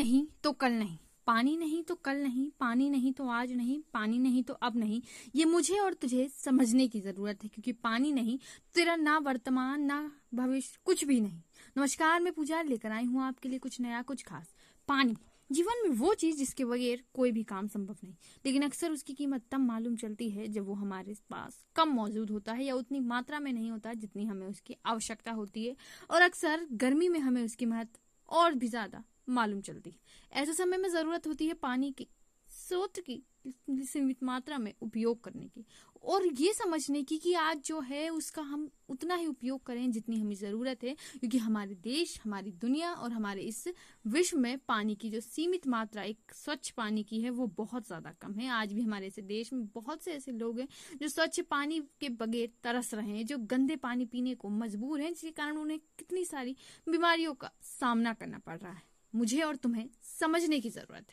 नहीं तो कल नहीं। पानी नहीं तो कल नहीं, पानी नहीं तो आज नहीं, पानी नहीं तो अब नहीं। ये मुझे और तुझे समझने की ज़रूरत है, क्योंकि पानी नहीं, तेरा ना वर्तमान, ना भविष्य, कुछ भी नहीं। नमस्कार, मैं पूजा लेकर आई हूँ आपके लिए कुछ नया, कुछ खास। पानी। जीवन में वो चीज़ जिसके बगैर कोई भी काम संभव नहीं। लेकिन अक्सर उसकी कीमत तब मालूम चलती है जब वो हमारे पास कम मौजूद होता है या उतनी मात्रा में नहीं होता जितनी हमें उसकी आवश्यकता होती है। और अक्सर गर्मी में हमें उसकी महत्व और भी ज़्यादा मालूम चलती है। ऐसे समय में ज़रूरत होती है पानी की। स्रोत की सीमित मात्रा में उपयोग करने की। और ये समझने की कि आज जो है उसका हम उतना ही उपयोग करें जितनी हमें ज़रूरत है, क्योंकि हमारे देश, हमारी दुनिया और हमारे इस विश्व में पानी की जो सीमित मात्रा, एक स्वच्छ पानी की है, वो बहुत ज़्यादा कम है। आज भी हमारे ऐसे देश में बहुत से ऐसे लोग हैं जो स्वच्छ पानी के बगैर तरस रहे हैं, जो गंदे पानी पीने को मजबूर हैं, जिसके कारण उन्हें कितनी सारी बीमारियों का सामना करना पड़ रहा है। मुझे और तुम्हें समझने की ज़रूरत है।